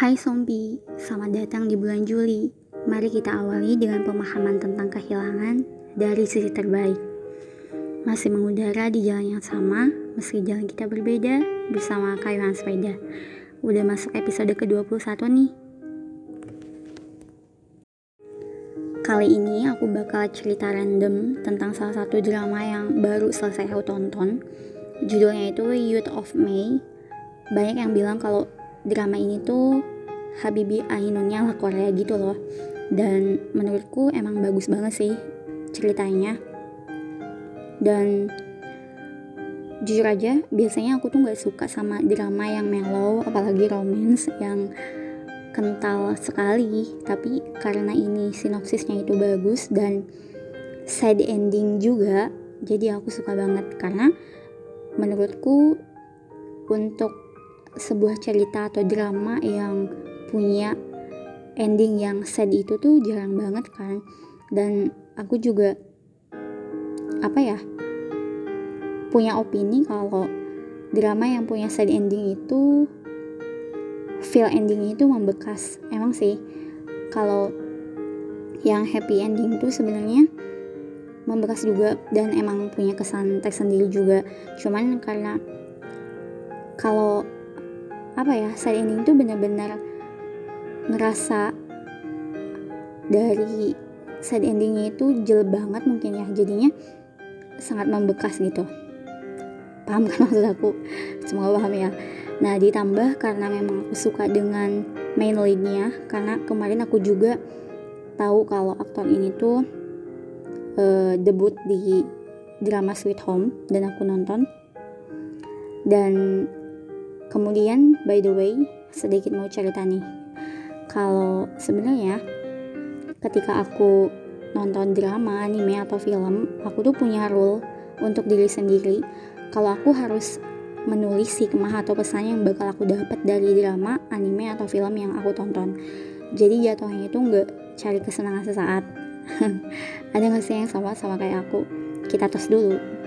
Hai Sompi, selamat datang di bulan Juli. Mari kita awali dengan pemahaman tentang kehilangan dari sisi terbaik. Masih mengudara di jalan yang sama, meski jalan kita berbeda, bersama kayuhan sepeda. Udah masuk episode ke-21 nih. Kali ini aku bakal cerita random tentang salah satu drama yang baru selesai aku tonton. Judulnya itu Youth of May. Banyak yang bilang kalau drama ini tuh Habibi Ainunnya lah Korea gitu loh. Dan menurutku emang bagus banget sih ceritanya. Dan jujur aja biasanya aku tuh nggak suka sama drama yang mellow apalagi romance yang kental sekali. Tapi karena ini sinopsisnya itu bagus dan sad ending juga jadi aku suka banget. Karena menurutku untuk sebuah cerita atau drama yang punya ending yang sad itu tuh jarang banget kan. Dan aku juga apa ya punya opini kalau drama yang punya sad ending itu feel ending itu membekas. Emang sih kalau yang happy ending tuh sebenarnya membekas juga dan emang punya kesan tersendiri juga. Cuman karena kalau apa ya sad ending tuh bener-bener ngerasa dari sad endingnya itu jelek banget mungkin ya. Jadinya sangat membekas gitu. Paham kan maksud aku? Semoga paham ya? Nah ditambah karena memang aku suka dengan main leadnya karena kemarin aku juga tahu kalau aktor ini tuh uh, debut di drama Sweet Home dan aku nonton. Dan Kemudian, by the way, sedikit mau cerita nih. Kalau sebenarnya ketika aku nonton drama, anime atau film, aku tuh punya rule untuk diri sendiri. Kalau aku harus menulis hikmah atau pesan yang bakal aku dapat dari drama, anime atau film yang aku tonton. Jadi jatuhnya itu nggak cari kesenangan sesaat. Ada nggak sih yang sama sama kayak aku? Kita tos dulu.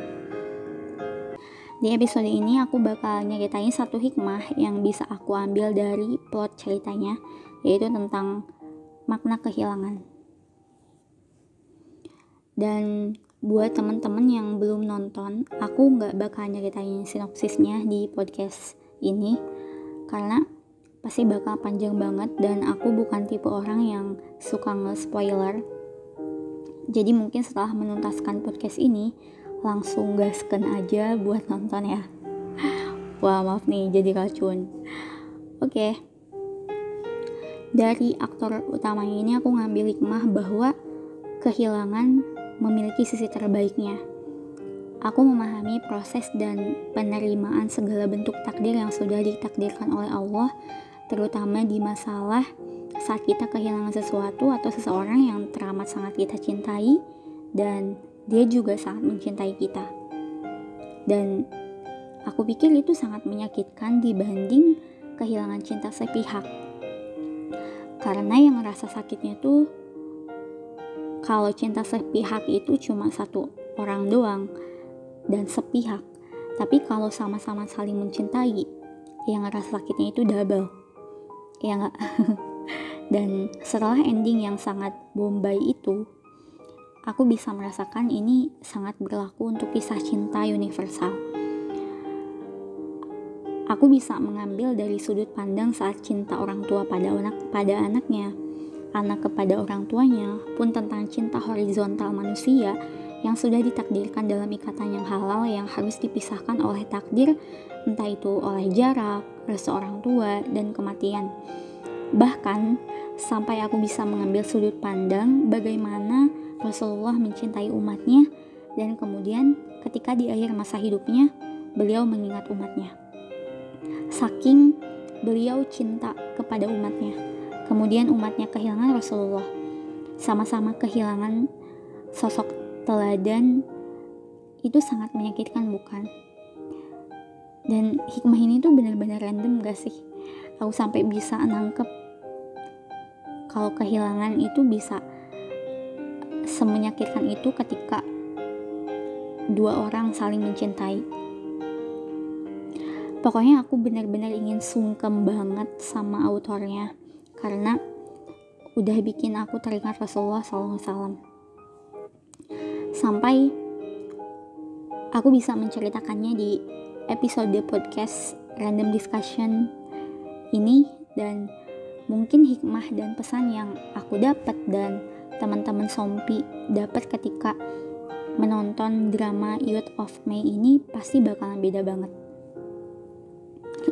Di episode ini aku bakal nyeritain satu hikmah yang bisa aku ambil dari plot ceritanya, yaitu tentang makna kehilangan. Dan buat temen-temen yang belum nonton, aku nggak bakal nyeritain sinopsisnya di podcast ini karena pasti bakal panjang banget dan aku bukan tipe orang yang suka nge-spoiler. Jadi mungkin setelah menuntaskan podcast ini, langsung gaskan aja buat nonton ya. Wah maaf nih jadi racun. Oke. Dari aktor utamanya ini aku ngambil hikmah bahwa kehilangan memiliki sisi terbaiknya. Aku memahami proses dan penerimaan segala bentuk takdir yang sudah ditakdirkan oleh Allah terutama di masalah saat kita kehilangan sesuatu atau seseorang yang teramat sangat kita cintai dan dia juga sangat mencintai kita. Dan aku pikir itu sangat menyakitkan dibanding kehilangan cinta sepihak. Karena yang ngerasa sakitnya tuh kalau cinta sepihak itu cuma satu orang doang dan sepihak. Tapi kalau sama-sama saling mencintai, yang ngerasa sakitnya itu double. Ya enggak? dan setelah ending yang sangat bombay itu, aku bisa merasakan ini sangat berlaku untuk kisah cinta universal. Aku bisa mengambil dari sudut pandang saat cinta orang tua pada anak pada anaknya, anak kepada orang tuanya, pun tentang cinta horizontal manusia yang sudah ditakdirkan dalam ikatan yang halal yang harus dipisahkan oleh takdir, entah itu oleh jarak, rasa orang tua, dan kematian. Bahkan, sampai aku bisa mengambil sudut pandang bagaimana Rasulullah mencintai umatnya dan kemudian ketika di akhir masa hidupnya beliau mengingat umatnya. Saking beliau cinta kepada umatnya. Kemudian umatnya kehilangan Rasulullah. Sama-sama kehilangan sosok teladan itu sangat menyakitkan bukan? Dan hikmah ini tuh benar-benar random gak sih? Aku sampai bisa nangkep kalau kehilangan itu bisa semenyakitkan itu ketika dua orang saling mencintai. pokoknya aku benar-benar ingin sungkem banget sama autornya karena udah bikin aku teringat Rasulullah SAW sampai aku bisa menceritakannya di episode podcast random discussion ini dan mungkin hikmah dan pesan yang aku dapat dan teman-teman Sompi dapat ketika menonton drama Youth of May ini pasti bakalan beda banget.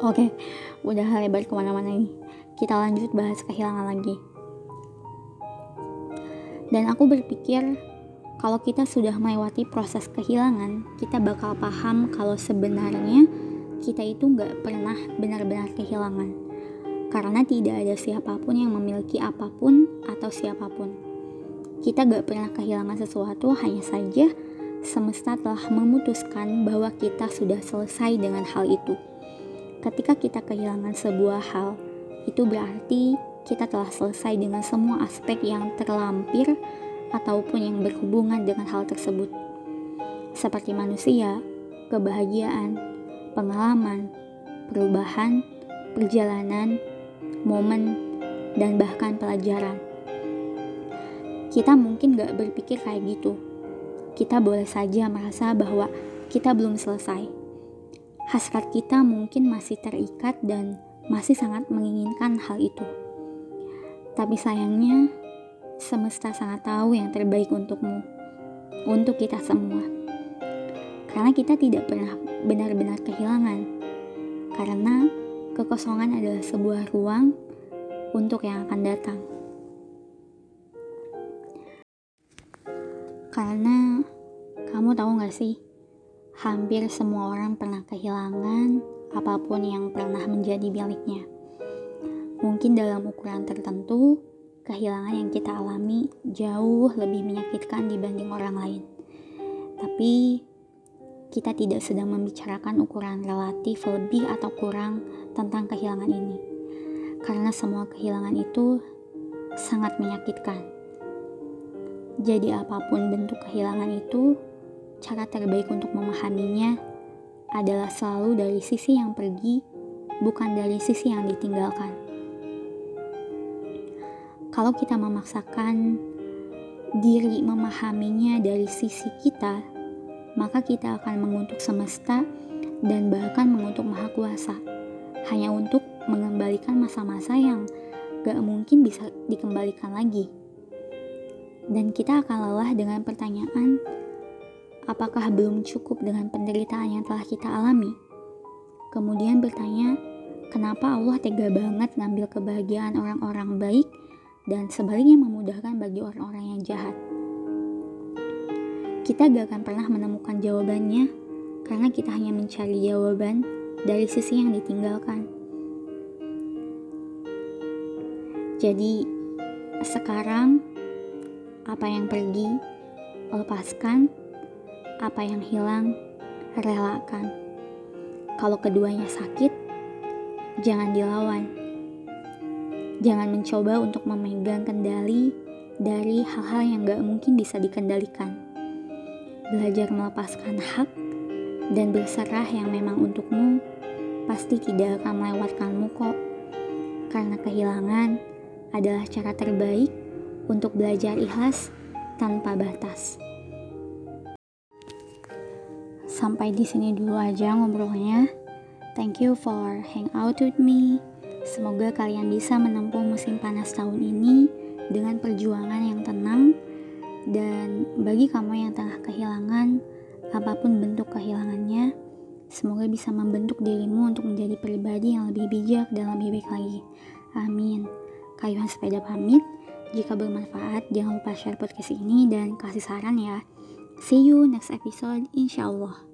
Oke, udah lebar ke mana-mana nih. Kita lanjut bahas kehilangan lagi. Dan aku berpikir kalau kita sudah melewati proses kehilangan, kita bakal paham kalau sebenarnya kita itu nggak pernah benar-benar kehilangan. Karena tidak ada siapa pun yang memiliki apa pun atau siapa pun. Kita gak pernah kehilangan sesuatu, hanya saja semesta telah memutuskan bahwa kita sudah selesai dengan hal itu. Ketika kita kehilangan sebuah hal, itu berarti kita telah selesai dengan semua aspek yang terlampir ataupun yang berhubungan dengan hal tersebut. Seperti manusia, kebahagiaan, pengalaman, perubahan, perjalanan, momen, dan bahkan pelajaran. Kita mungkin gak berpikir kayak gitu. Kita boleh saja merasa bahwa kita belum selesai. Hasrat kita mungkin masih terikat dan masih sangat menginginkan hal itu. Tapi sayangnya, semesta sangat tahu yang terbaik untukmu, untuk kita semua. Karena kita tidak pernah benar-benar kehilangan, karena kekosongan adalah sebuah ruang untuk yang akan datang. Karena kamu tahu gak sih, hampir semua orang pernah kehilangan apa pun yang pernah menjadi miliknya. Mungkin dalam ukuran tertentu, kehilangan yang kita alami jauh lebih menyakitkan dibanding orang lain. Tapi kita tidak sedang membicarakan ukuran relatif lebih atau kurang tentang kehilangan ini. Karena semua kehilangan itu sangat menyakitkan. Jadi apa pun bentuk kehilangan itu, cara terbaik untuk memahaminya adalah selalu dari sisi yang pergi, bukan dari sisi yang ditinggalkan. Kalau kita memaksakan diri memahaminya dari sisi kita, maka kita akan mengutuk semesta dan bahkan mengutuk Maha Kuasa, hanya untuk mengembalikan masa-masa yang gak mungkin bisa dikembalikan lagi. Dan kita akan lelah dengan pertanyaan, apakah belum cukup dengan penderitaan yang telah kita alami? Kemudian bertanya, kenapa Allah tega banget ngambil kebahagiaan orang-orang baik dan sebaliknya memudahkan bagi orang-orang yang jahat? kita gak akan pernah menemukan jawabannya karena kita hanya mencari jawaban dari sisi yang ditinggalkan. Jadi, sekarang apa yang pergi, lepaskan, apa yang hilang, relakan. Kalau keduanya sakit, jangan dilawan. Jangan mencoba untuk memegang kendali dari hal-hal yang gak mungkin bisa dikendalikan belajar melepaskan hak dan berserah yang memang untukmu pasti tidak akan melewatkanmu kok. Karena kehilangan adalah cara terbaik untuk belajar ikhlas tanpa batas. Sampai di sini dulu aja ngobrolnya. Thank you for hang out with me. Semoga kalian bisa menempuh musim panas tahun ini dengan perjuangan yang tenang dan bagi kamu yang tengah kehilangan, apa pun bentuk kehilangannya, semoga bisa membentuk dirimu untuk menjadi pribadi yang lebih bijak dan lebih baik lagi. Amin. Kayuhan sepeda pamit. Jika bermanfaat, jangan lupa share podcast ini dan kasih saran ya. See you next episode, insya Allah.